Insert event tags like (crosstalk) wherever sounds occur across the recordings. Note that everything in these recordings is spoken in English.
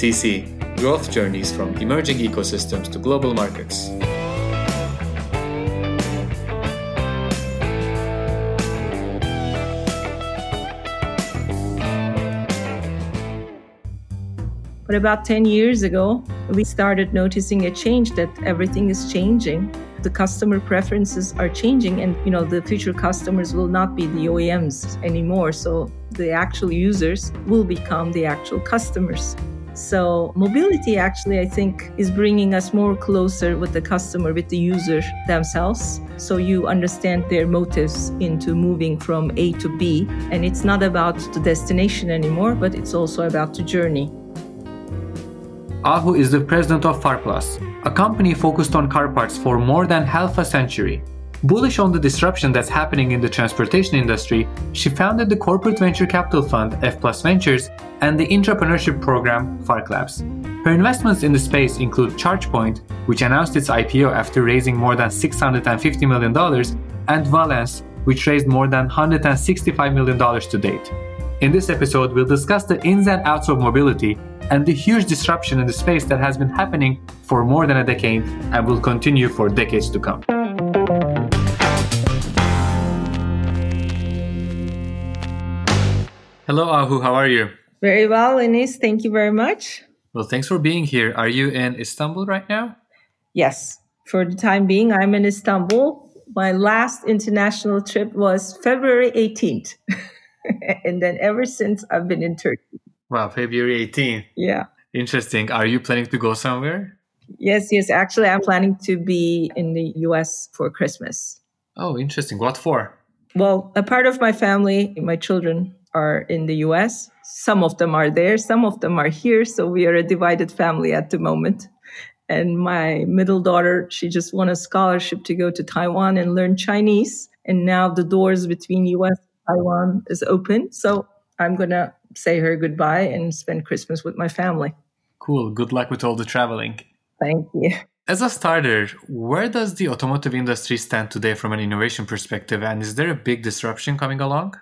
CC Growth Journeys from Emerging Ecosystems to Global Markets. But about 10 years ago, we started noticing a change that everything is changing. The customer preferences are changing, and you know the future customers will not be the OEMs anymore. So the actual users will become the actual customers. So mobility actually, I think, is bringing us more closer with the customer, with the user themselves. So you understand their motives into moving from A to B. And it's not about the destination anymore, but it's also about the journey. Ahu is the president of Farplas, a company focused on car parts for more than half a century. Bullish on the disruption that's happening in the transportation industry, she founded the corporate venture capital fund F Plus Ventures and the entrepreneurship program Fark Labs. Her investments in the space include ChargePoint, which announced its IPO after raising more than $650 million, and Valence, which raised more than $165 million to date. In this episode, we'll discuss the ins and outs of mobility and the huge disruption in the space that has been happening for more than a decade and will continue for decades to come. Hello, Ahu. How are you? Very well, Enis. Thank you very much. Well, thanks for being here. Are you in Istanbul right now? Yes. For the time being, I'm in Istanbul. My last international trip was February 18th. (laughs) and then ever since, I've been in Turkey. Wow, February 18th. Yeah. Interesting. Are you planning to go somewhere? Yes, yes. Actually, I'm planning to be in the US for Christmas. Oh, interesting. What for? Well, a part of my family, my children are in the US. Some of them are there, some of them are here. So we are a divided family at the moment. And my middle daughter, she just won a scholarship to go to Taiwan and learn Chinese. And now the doors between US and Taiwan is open. So I'm going to say her goodbye and spend Christmas with my family. Cool. Good luck with all the traveling. Thank you. As a starter, where does the automotive industry stand today from an innovation perspective? And is there a big disruption coming along?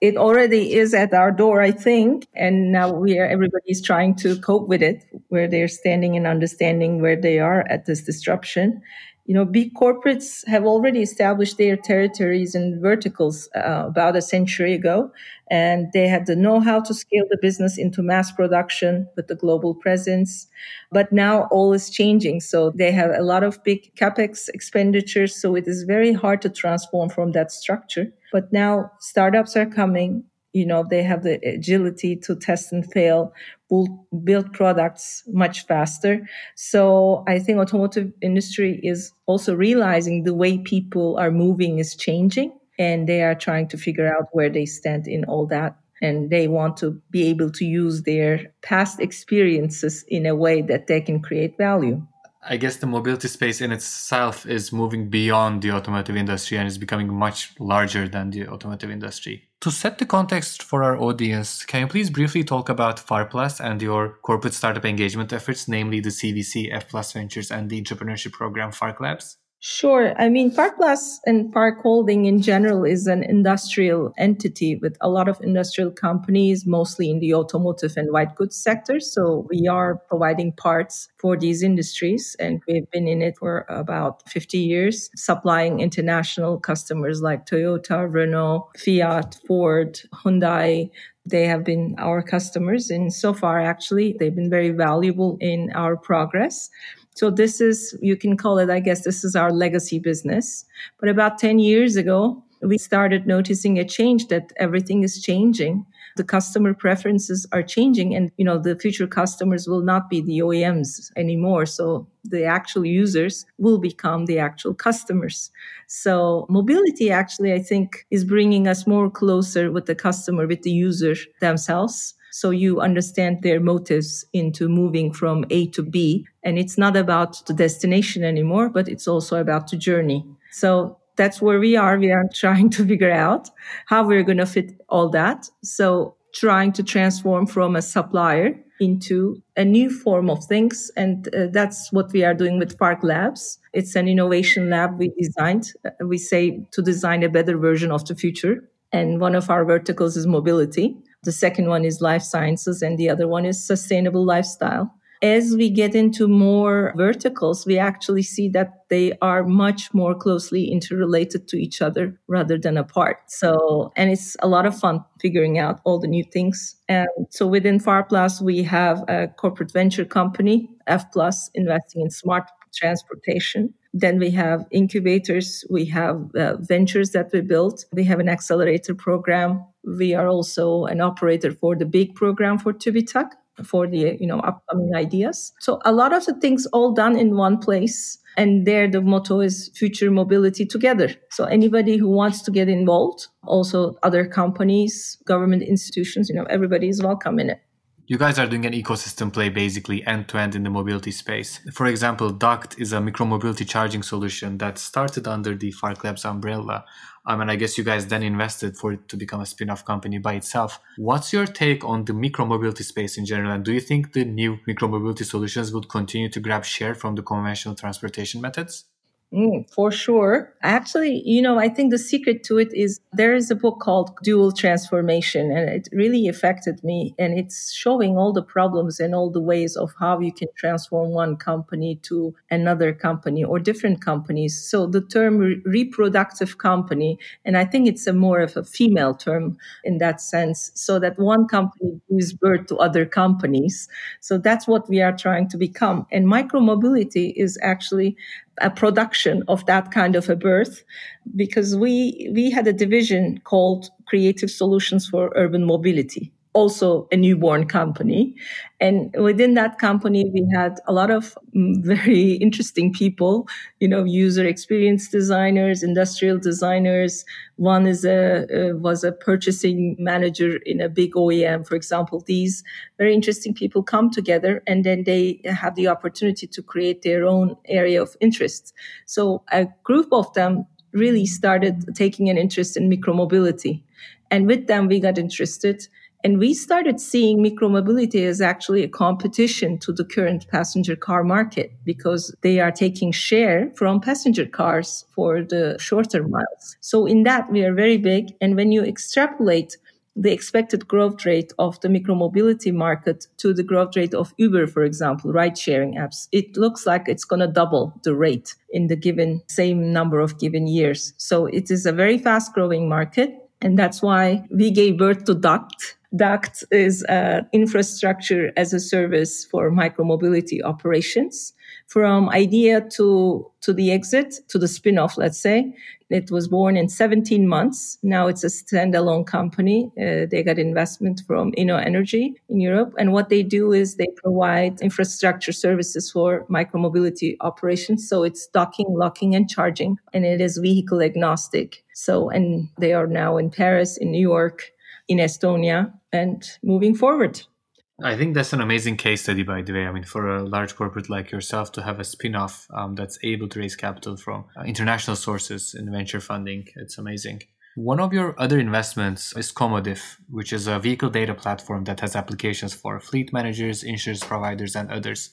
It already is at our door, I think. And now we are, everybody's trying to cope with it, where they're standing and understanding where they are at this disruption you know, big corporates have already established their territories and verticals uh, about a century ago, and they had the know-how to scale the business into mass production with the global presence. But now all is changing, so they have a lot of big capex expenditures. So it is very hard to transform from that structure. But now startups are coming. You know they have the agility to test and fail build products much faster. So i think automotive industry is also realizing the way people are moving is changing and they are trying to figure out where they stand in all that. And they want to be able to use their past experiences in a way that they can create value I guess the mobility space in itself is moving beyond the automotive industry and is becoming much larger than the automotive industry. To set the context for our audience, can you please briefly talk about Farplas and your corporate startup engagement efforts, namely the CVC, F Plus Ventures, and the entrepreneurship program Fark Labs? Sure. I mean, Farplas and Fark Holding in general is an industrial entity with a lot of industrial companies, mostly in the automotive and white goods sector. So we are providing parts for these industries, and we've been in it for about 50 years, supplying international customers like Toyota, Renault, Fiat, Ford, Hyundai, they have been our customers and so far actually they've been very valuable in our progress so this is, you can call it, I guess, this is our legacy business. But about 10 years ago, we started noticing a change that everything is changing. The customer preferences are changing and, you know, the future customers will not be the OEMs anymore. So the actual users will become the actual customers. So mobility actually, I think, is bringing us more closer with the customer, with the user themselves so you understand their motives into moving from A to B. And it's not about the destination anymore, but it's also about the journey. So that's where we are. We are (laughs) trying to figure out how we're going to fit all that. So trying to transform from a supplier into a new form of things. And uh, that's what we are doing with Fark Labs. It's an innovation lab we designed. We say to design a better version of the future. And one of our verticals is mobility. The second one is life sciences, and the other one is sustainable lifestyle. As we get into more verticals, we actually see that they are much more closely interrelated to each other rather than apart. So, and it's a lot of fun figuring out all the new things. And so within Farplas, we have a corporate venture company, F Plus, investing in smart transportation. Then we have incubators, we have uh, ventures that we built, we have an accelerator program. We are also an operator for the big program for TÜBİTAK for the you know upcoming ideas. So a lot of the things all done in one place. And there the motto is future mobility together. So anybody who wants to get involved, also other companies, government institutions, you know, everybody is welcome in it. You guys are doing an ecosystem play basically end to end in the mobility space. For example, Duckt is a micromobility charging solution that started under the Fark Labs umbrella. I mean, I guess you guys then invested for it to become a spin off company by itself. What's your take on the micromobility space in general? And do you think the new micromobility solutions would continue to grab share from the conventional transportation methods? Mm, for sure. Actually, you know, I think the secret to it is there is a book called Dual Transformation, and it really affected me. And it's showing all the problems and all the ways of how you can transform one company to another company or different companies. So the term re- reproductive company, and I think it's a more of a female term in that sense, so that one company gives birth to other companies. So that's what we are trying to become. And micromobility is actually a production of that kind of a birth because we we had a division called creative solutions for urban mobility also a newborn company. And within that company, we had a lot of mm, (laughs) very interesting people, you know, user experience designers, industrial designers. One is a, uh, was a purchasing manager in a big OEM, for example. These very interesting people come together and then they have the opportunity to create their own area of interest. So a group of them really started taking an interest in micromobility. And with them, we got interested and we started seeing micromobility as actually a competition to the current passenger car market because they are taking share from passenger cars for the shorter miles. So in that, we are very big. And when you extrapolate the expected growth rate of the micromobility market to the growth rate of Uber, for example, ride sharing apps, it looks like it's going to double the rate in the given same number of given years. So it is a very fast growing market. And that's why we gave birth to Duckt, Duckt is an infrastructure as a service for micromobility operations. From idea to, to the exit, to the spin-off, let's say, it was born in 17 months. Now it's a standalone company. Uh, they got investment from Inno Energy in Europe. And what they do is they provide infrastructure services for micromobility operations. So it's docking, locking, and charging. And it is vehicle agnostic. So, and they are now in Paris, in New York, in Estonia and moving forward. I think that's an amazing case study, by the way. I mean, for a large corporate like yourself to have a spin off um, that's able to raise capital from uh, international sources in venture funding, it's amazing. One of your other investments is Commodiff, which is a vehicle data platform that has applications for fleet managers, insurance providers, and others.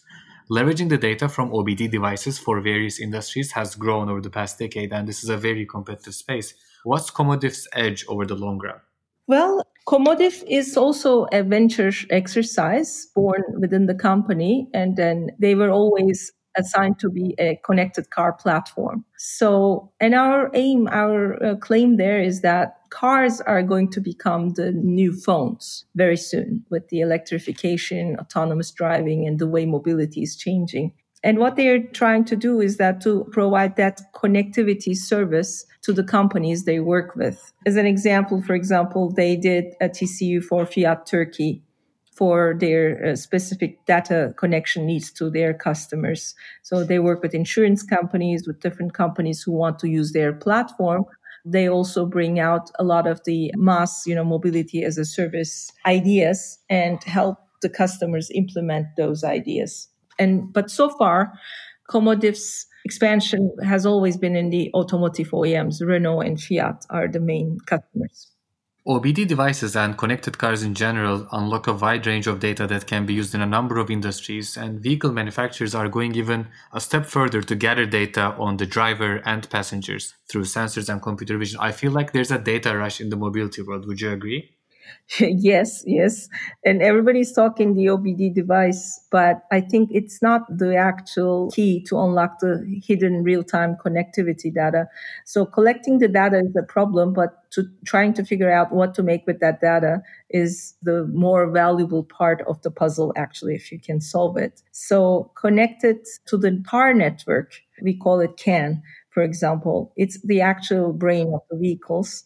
Leveraging the data from OBD devices for various industries has grown over the past decade, and this is a very competitive space. What's Commodiff's edge over the long run? Well, Commodiff is also a venture exercise born within the company, and then they were always assigned to be a connected car platform. So, and our aim, our uh, claim there is that cars are going to become the new phones very soon with the electrification, autonomous driving, and the way mobility is changing. And what they're trying to do is that to provide that connectivity service to the companies they work with. As an example, for example, they did a TCU for Fiat Turkey for their uh, specific data connection needs to their customers. So they work with insurance companies, with different companies who want to use their platform. They also bring out a lot of the mass, you know, mobility as a service ideas and help the customers implement those ideas. And but so far, Commodiff's expansion has always been in the automotive OEMs. Renault and Fiat are the main customers. OBD devices and connected cars in general unlock a wide range of data that can be used in a number of industries, and vehicle manufacturers are going even a step further to gather data on the driver and passengers through sensors and computer vision. I feel like there's a data rush in the mobility world. Would you agree? (laughs) yes, yes. And everybody's talking the OBD device, but I think it's not the actual key to unlock the hidden real time connectivity data. So collecting the data is a problem, but to trying to figure out what to make with that data is the more valuable part of the puzzle, actually, if you can solve it. So connected to the car network, we call it CAN, for example. It's the actual brain of the vehicles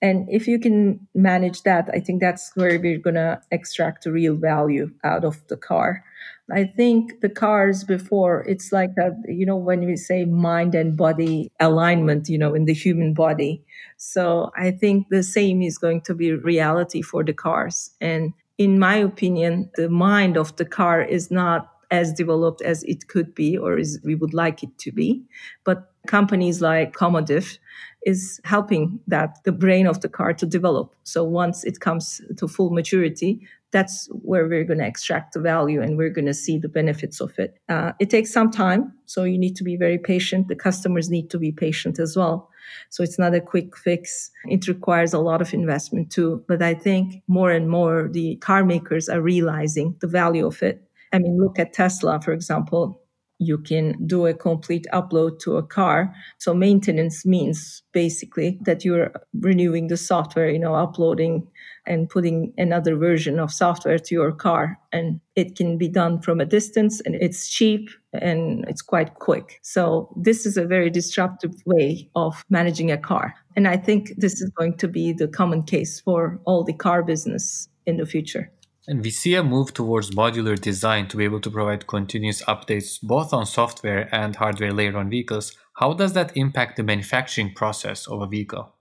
and if you can manage that, I think that's where we're going to extract the real value out of the car. I think the cars before, it's like that, you know, when we say mind and body alignment, you know, in the human body. So I think the same is going to be reality for the cars. And in my opinion, the mind of the car is not as developed as it could be or as we would like it to be. But companies like Comodyf is helping that the brain of the car to develop. So once it comes to full maturity, that's where we're going to extract the value and we're going to see the benefits of it. Uh, it takes some time, so you need to be very patient. The customers need to be patient as well. So it's not a quick fix. It requires a lot of investment too. But I think more and more the car makers are realizing the value of it. I mean, look at Tesla, for example you can do a complete upload to a car. So maintenance means basically that you're renewing the software, you know, uploading and putting another version of software to your car. And it can be done from a distance and it's cheap and it's quite quick. So this is a very disruptive way of managing a car. And I think this is going to be the common case for all the car business in the future. And we see a move towards modular design to be able to provide continuous updates both on software and hardware layer on vehicles. How does that impact the manufacturing process of a vehicle?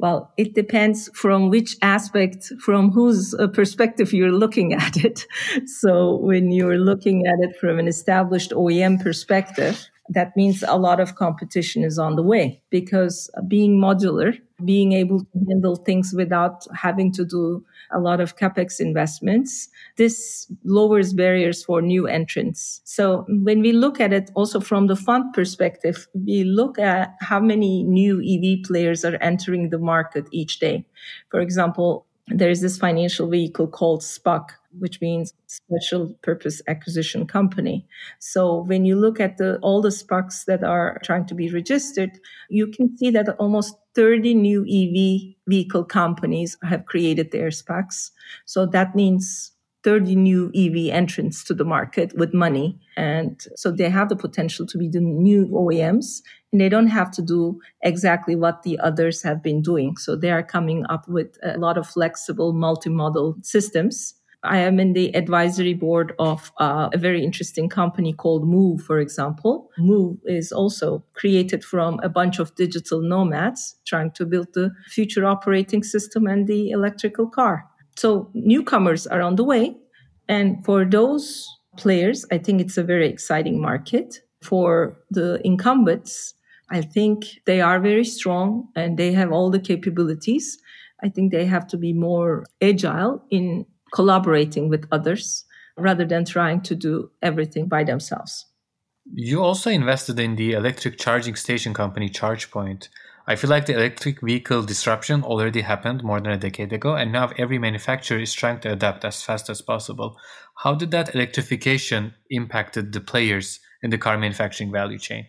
Well, it depends from which aspect, from whose uh, perspective you're looking at it. (laughs) So when you're looking at it from an established OEM perspective, that means a lot of competition is on the way because being modular, being able to handle things without having to do a lot of capex investments. This lowers barriers for new entrants. So when we look at it also from the fund perspective, we look at how many new EV players are entering the market each day. For example, there is this financial vehicle called SPAC, which means Special Purpose Acquisition Company. So when you look at the, all the SPACs that are trying to be registered, you can see that almost 30 new EV vehicle companies have created their SPACs. So that means 30 new EV entrants to the market with money. And so they have the potential to be the new OEMs and they don't have to do exactly what the others have been doing. So they are coming up with a lot of flexible multi-model systems I am in the advisory board of uh, a very interesting company called Move, for example. Move is also created from a bunch of digital nomads trying to build the future operating system and the electrical car. So newcomers are on the way. And for those players, I think it's a very exciting market. For the incumbents, I think they are very strong and they have all the capabilities. I think they have to be more agile in collaborating with others rather than trying to do everything by themselves. You also invested in the electric charging station company ChargePoint. I feel like the electric vehicle disruption already happened more than a decade ago, and now every manufacturer is trying to adapt as fast as possible. How did that electrification impacted the players in the car manufacturing value chain?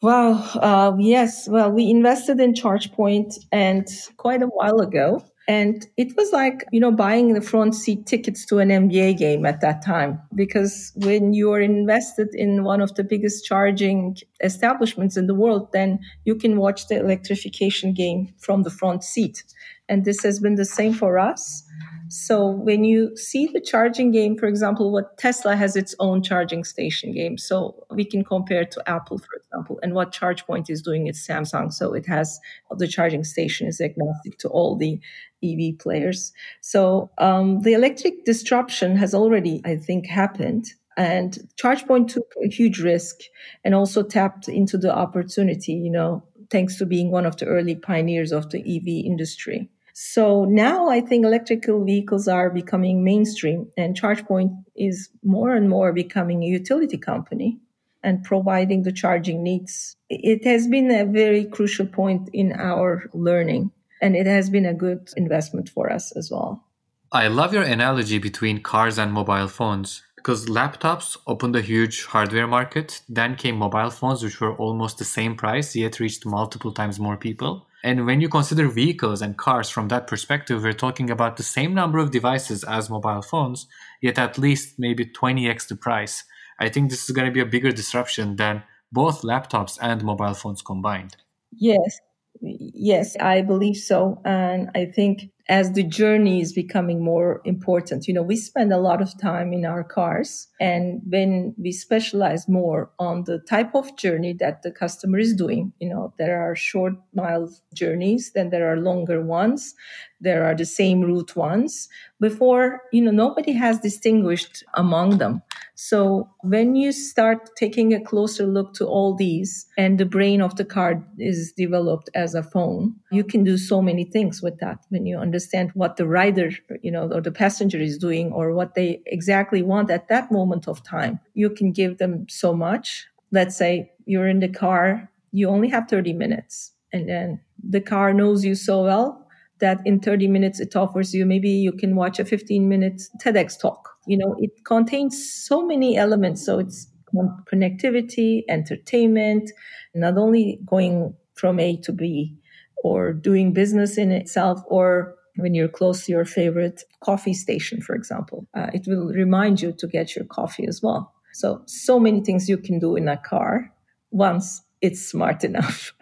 Well, uh, yes. Well, we invested in ChargePoint and quite a while ago. And it was like, you know, buying the front seat tickets to an NBA game at that time. Because when you're invested in one of the biggest charging establishments in the world, then you can watch the electrification game from the front seat. And this has been the same for us. So when you see the charging game, for example, what Tesla has its own charging station game. So we can compare to Apple, for example, and what ChargePoint is doing at Samsung. So it has the charging station is agnostic to all the EV players. So um, the electric disruption has already, I think, happened. And ChargePoint took a huge risk and also tapped into the opportunity, you know, thanks to being one of the early pioneers of the EV industry. So now I think electrical vehicles are becoming mainstream and ChargePoint is more and more becoming a utility company and providing the charging needs. It has been a very crucial point in our learning and it has been a good investment for us as well. I love your analogy between cars and mobile phones because laptops opened a huge hardware market. Then came mobile phones, which were almost the same price, yet reached multiple times more people. And when you consider vehicles and cars from that perspective, we're talking about the same number of devices as mobile phones, yet at least maybe 20x the price. I think this is going to be a bigger disruption than both laptops and mobile phones combined. Yes, yes, I believe so. And I think as the journey is becoming more important. You know, we spend a lot of time in our cars and when we specialize more on the type of journey that the customer is doing, you know, there are short mile journeys, then there are longer ones, there are the same route ones. Before, you know, nobody has distinguished among them. So when you start taking a closer look to all these and the brain of the car is developed as a phone, you can do so many things with that when you understand what the rider, you know, or the passenger is doing or what they exactly want at that moment of time. You can give them so much. Let's say you're in the car, you only have 30 minutes and then the car knows you so well that in 30 minutes it offers you maybe you can watch a 15 minute TEDx talk. You know, it contains so many elements. So it's connectivity, entertainment, not only going from A to B or doing business in itself or when you're close to your favorite coffee station, for example, uh, it will remind you to get your coffee as well. So, so many things you can do in a car once it's smart enough.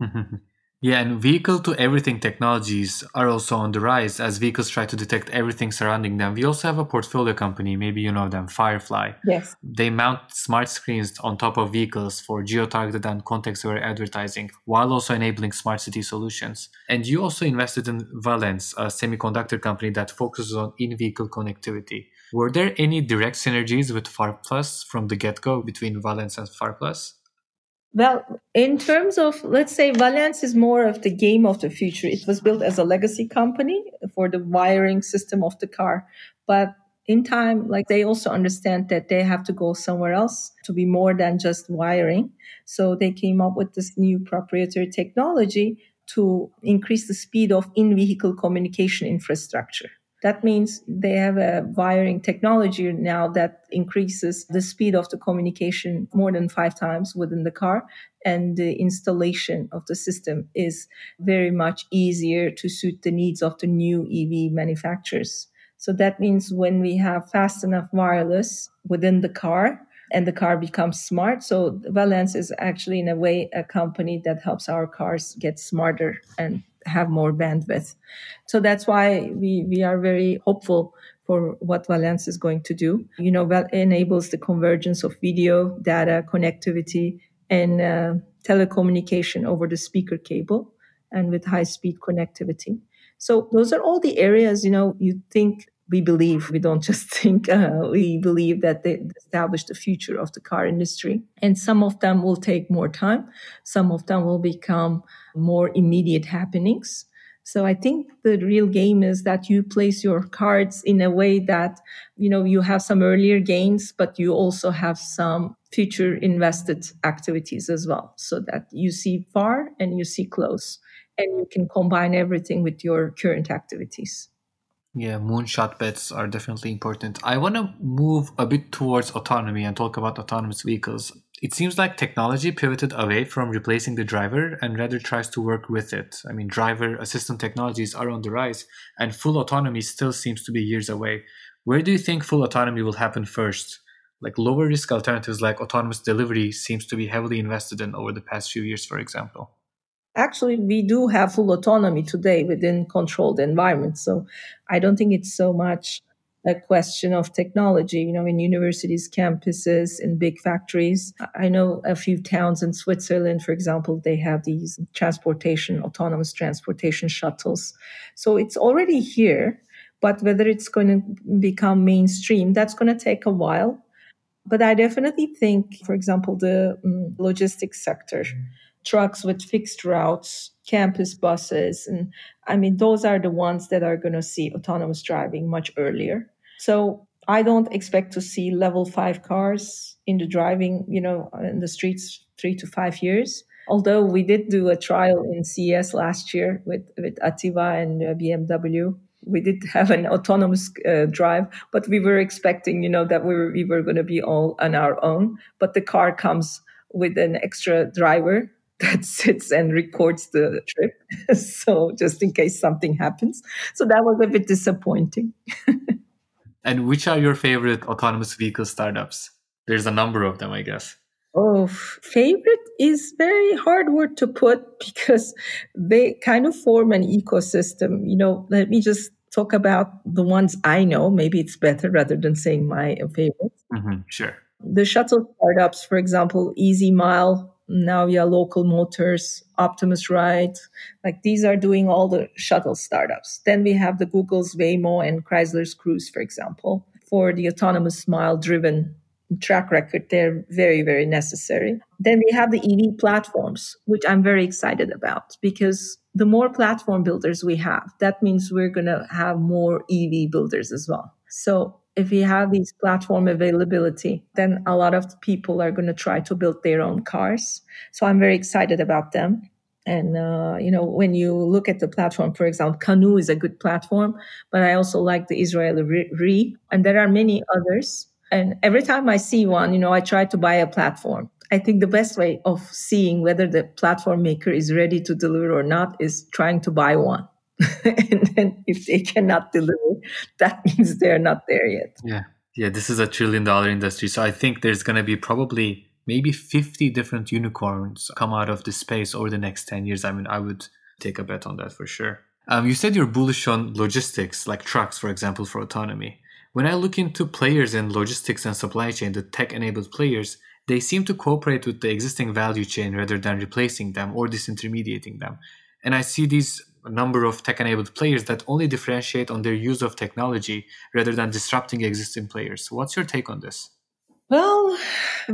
(laughs) Yeah, and vehicle to everything technologies are also on the rise as vehicles try to detect everything surrounding them. We also have a portfolio company, maybe you know them, Firefly. Yes. They mount smart screens on top of vehicles for geo targeted and context aware advertising while also enabling smart city solutions. And you also invested in Valence, a semiconductor company that focuses on in vehicle connectivity. Were there any direct synergies with Farplas from the get go between Valence and Farplas? Well, in terms of, let's say, Valence is more of the game of the future. It was built as a legacy company for the wiring system of the car. But in time, like they also understand that they have to go somewhere else to be more than just wiring. So they came up with this new proprietary technology to increase the speed of in vehicle communication infrastructure. That means they have a wiring technology now that increases the speed of the communication more than five times within the car. And the installation of the system is very much easier to suit the needs of the new EV manufacturers. So that means when we have fast enough wireless within the car, and the car becomes smart. So Valence is actually in a way a company that helps our cars get smarter and have more bandwidth. So that's why we, we are very hopeful for what Valence is going to do. You know, that enables the convergence of video, data, connectivity, and uh, telecommunication over the speaker cable and with high speed connectivity. So those are all the areas, you know, you think we believe, we don't (laughs) just think, uh, we believe that they establish the future of the car industry. And some of them will take more time. Some of them will become more immediate happenings. So I think the real game is that you place your cards in a way that, you know, you have some earlier gains, but you also have some future invested activities as well. So that you see far and you see close and you can combine everything with your current activities. Yeah, moonshot bets are definitely important. I want to move a bit towards autonomy and talk about autonomous vehicles. It seems like technology pivoted away from replacing the driver and rather tries to work with it. I mean, driver assistant technologies are on the rise, and full autonomy still seems to be years away. Where do you think full autonomy will happen first? Like lower risk alternatives like autonomous delivery seems to be heavily invested in over the past few years, for example. Actually, we do have full autonomy today within controlled environments. So I don't think it's so much a question of technology. You know, in universities, campuses, in big factories. I know a few towns in Switzerland, for example, they have these transportation, autonomous transportation shuttles. So it's already here. But whether it's going to become mainstream, that's going to take a while. But I definitely think, for example, the um, logistics sector trucks with fixed routes, campus buses. And I mean, those are the ones that are going to see autonomous driving much earlier. So I don't expect to see level five cars in the driving, you know, in the streets three to five years. Although we did do a trial in CES last year with, with Aptiv and BMW, we did have an autonomous uh, drive, but we were expecting, you know, that we were, we were going to be all on our own. But the car comes with an extra driver that (laughs) sits and records the trip. (laughs) so just in case something happens. So that was a bit disappointing. (laughs) and which are your favorite autonomous vehicle startups? There's a number of them, I guess. Oh, favorite is very hard word to put because they kind of form an ecosystem. You know, let me just talk about the ones I know. Maybe it's better rather than saying my favorites. Mm-hmm, sure. The shuttle startups, for example, Easy Mile, Navya Local Motors, Optimus Ride, like these are doing all the shuttle startups. Then we have the Google's Waymo and Chrysler's Cruise, for example, for the autonomous mile driven track record, they're very, very necessary. Then we have the EV platforms, which I'm very excited about because the more platform builders we have, that means we're going to have more EV builders as well. So if we have these platform availability, then a lot of people are going to try to build their own cars. So I'm very excited about them. And, uh, you know, when you look at the platform, for example, Canoo is a good platform, but I also like the Israeli REE, and there are many others and every time I see one, you know, I try to buy a platform. I think the best way of seeing whether the platform maker is ready to deliver or not is trying to buy one. (laughs) and then if they cannot deliver, that means they're not there yet. Yeah. Yeah, this is a trillion dollar industry. So I think there's going to be probably maybe 50 different unicorns come out of this space over the next 10 years. I mean, I would take a bet on that for sure. Um, you said you're bullish on logistics, like trucks, for example, for autonomy. When I look into players in logistics and supply chain, the tech enabled players, they seem to cooperate with the existing value chain rather than replacing them or disintermediating them. And I see these number of tech enabled players that only differentiate on their use of technology rather than disrupting existing players. What's your take on this? Well,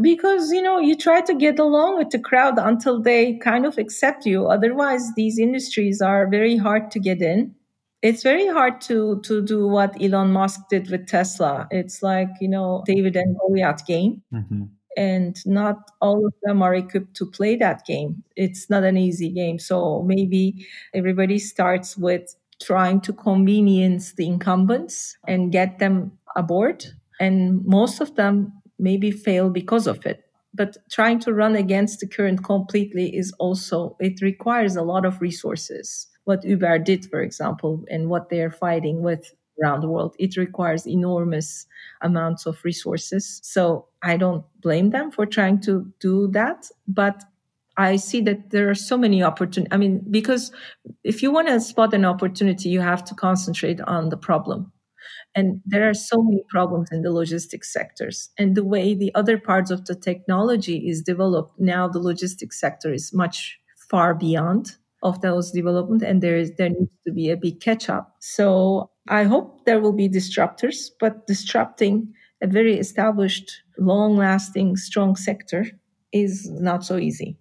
because you know, you try to get along with the crowd until they kind of accept you. Otherwise, these industries are very hard to get in it's very hard to to do what Elon Musk did with Tesla. It's like you know David and Goliath game, mm-hmm. And not all of them are equipped to play that game. It's not an easy game. So maybe everybody starts with trying to convenience the incumbents and get them aboard, and most of them maybe fail because of it. But trying to run against the current completely is also it requires a lot of resources what Uber did, for example, and what they are fighting with around the world. It requires enormous amounts of resources. So I don't blame them for trying to do that. But I see that there are so many opportunities. I mean, because if you want to spot an opportunity, you have to concentrate on the problem. And there are so many problems in the logistics sectors. And the way the other parts of the technology is developed, now the logistics sector is much far beyond of those development and there is there needs to be a big catch up so i hope there will be disruptors but disrupting a very established long lasting strong sector is not so easy.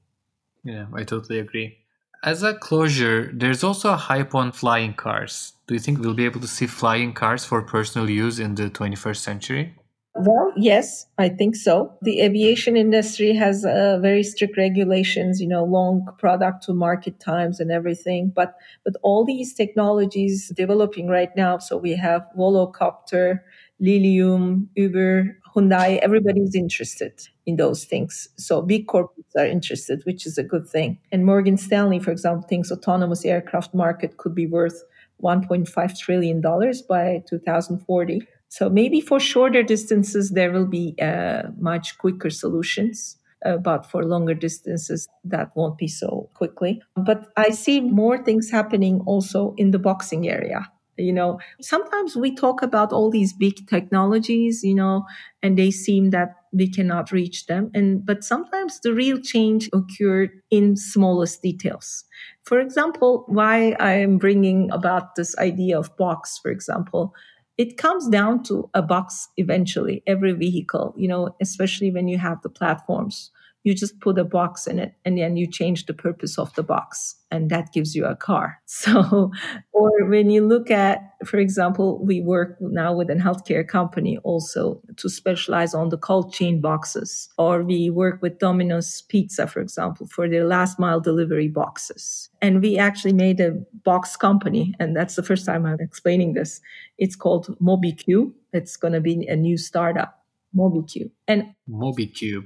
Yeah i totally agree. As a closure there's also a hype on flying cars. Do you think we'll be able to see flying cars for personal use in the 21st century well, yes, I think so. The aviation industry has uh, very strict regulations, you know, long product to market times and everything. But but all these technologies developing right now. So we have Volocopter, Lilium, Uber, Hyundai. Everybody's interested in those things. So big corporates are interested, which is a good thing. And Morgan Stanley, for example, thinks autonomous aircraft market could be worth 1.5 trillion dollars by 2040. So maybe for shorter distances, there will be uh, much quicker solutions. Uh, but for longer distances, that won't be so quickly. But I see more things happening also in the boxing area. You know, sometimes we talk about all these big technologies, you know, and they seem that we cannot reach them. And but sometimes the real change occurred in smallest details. For example, why I am bringing about this idea of box, for example, it comes down to a box eventually every vehicle you know especially when you have the platforms you just put a box in it and then you change the purpose of the box and that gives you a car (laughs) so or when you look at for example we work now with a healthcare company also to specialize on the cold chain boxes or we work with domino's pizza for example for their last mile delivery boxes and we actually made a box company and that's the first time i'm explaining this it's called MobiQ. it's going to be a new startup MobiQ. And MobiCube.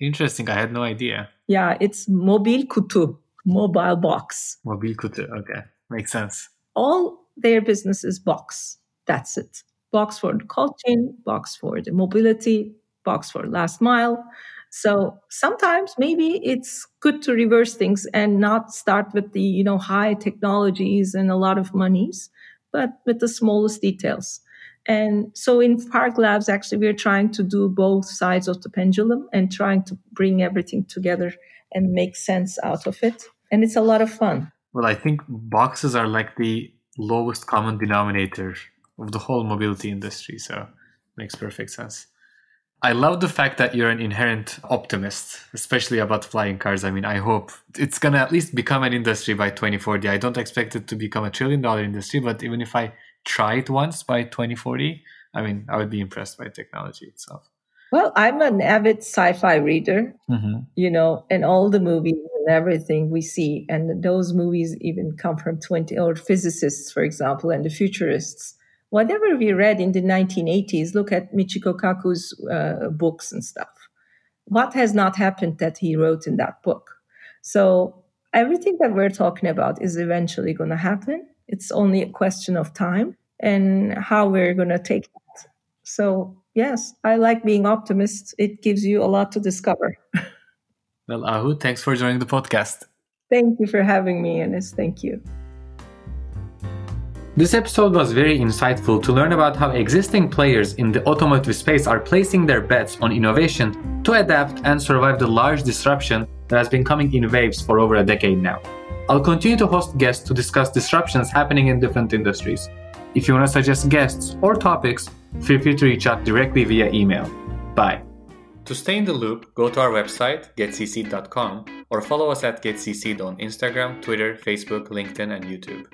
Interesting. I had no idea. Yeah, it's mobile Kutu, mobile box. Mobile Kutu. Okay. Makes sense. All their business is box. That's it. Box for the cold chain, box for the mobility, box for last mile. So sometimes maybe it's good to reverse things and not start with the, you know, high technologies and a lot of monies, but with the smallest details. And so in Fark Labs, actually, we're trying to do both sides of the pendulum and trying to bring everything together and make sense out of it. And it's a lot of fun. Well, I think boxes are like the lowest common denominator of the whole mobility industry. So makes perfect sense. I love the fact that you're an inherent optimist, especially about flying cars. I mean, I hope it's going to at least become an industry by 2040. I don't expect it to become a trillion dollar industry, but even if I try it once by 2040, I mean, I would be impressed by technology itself. Well, I'm an avid sci-fi reader, mm-hmm. you know, and all the movies and everything we see, and those movies even come from 20 or physicists, for example, and the futurists. Whatever we read in the 1980s, look at Michiko Kaku's uh, books and stuff. What has not happened that he wrote in that book? So everything that we're talking about is eventually going to happen. It's only a question of time and how we're going to take it. So, yes, I like being optimist. It gives you a lot to discover. (laughs) well, Ahu, thanks for joining the podcast. Thank you for having me, Enis. Thank you. This episode was very insightful to learn about how existing players in the automotive space are placing their bets on innovation to adapt and survive the large disruption that has been coming in waves for over a decade now. I'll continue to host guests to discuss disruptions happening in different industries. If you want to suggest guests or topics, feel free to reach out directly via email. Bye. To stay in the loop, go to our website, getcc'd.com, or follow us at getcc'd on Instagram, Twitter, Facebook, LinkedIn, and YouTube.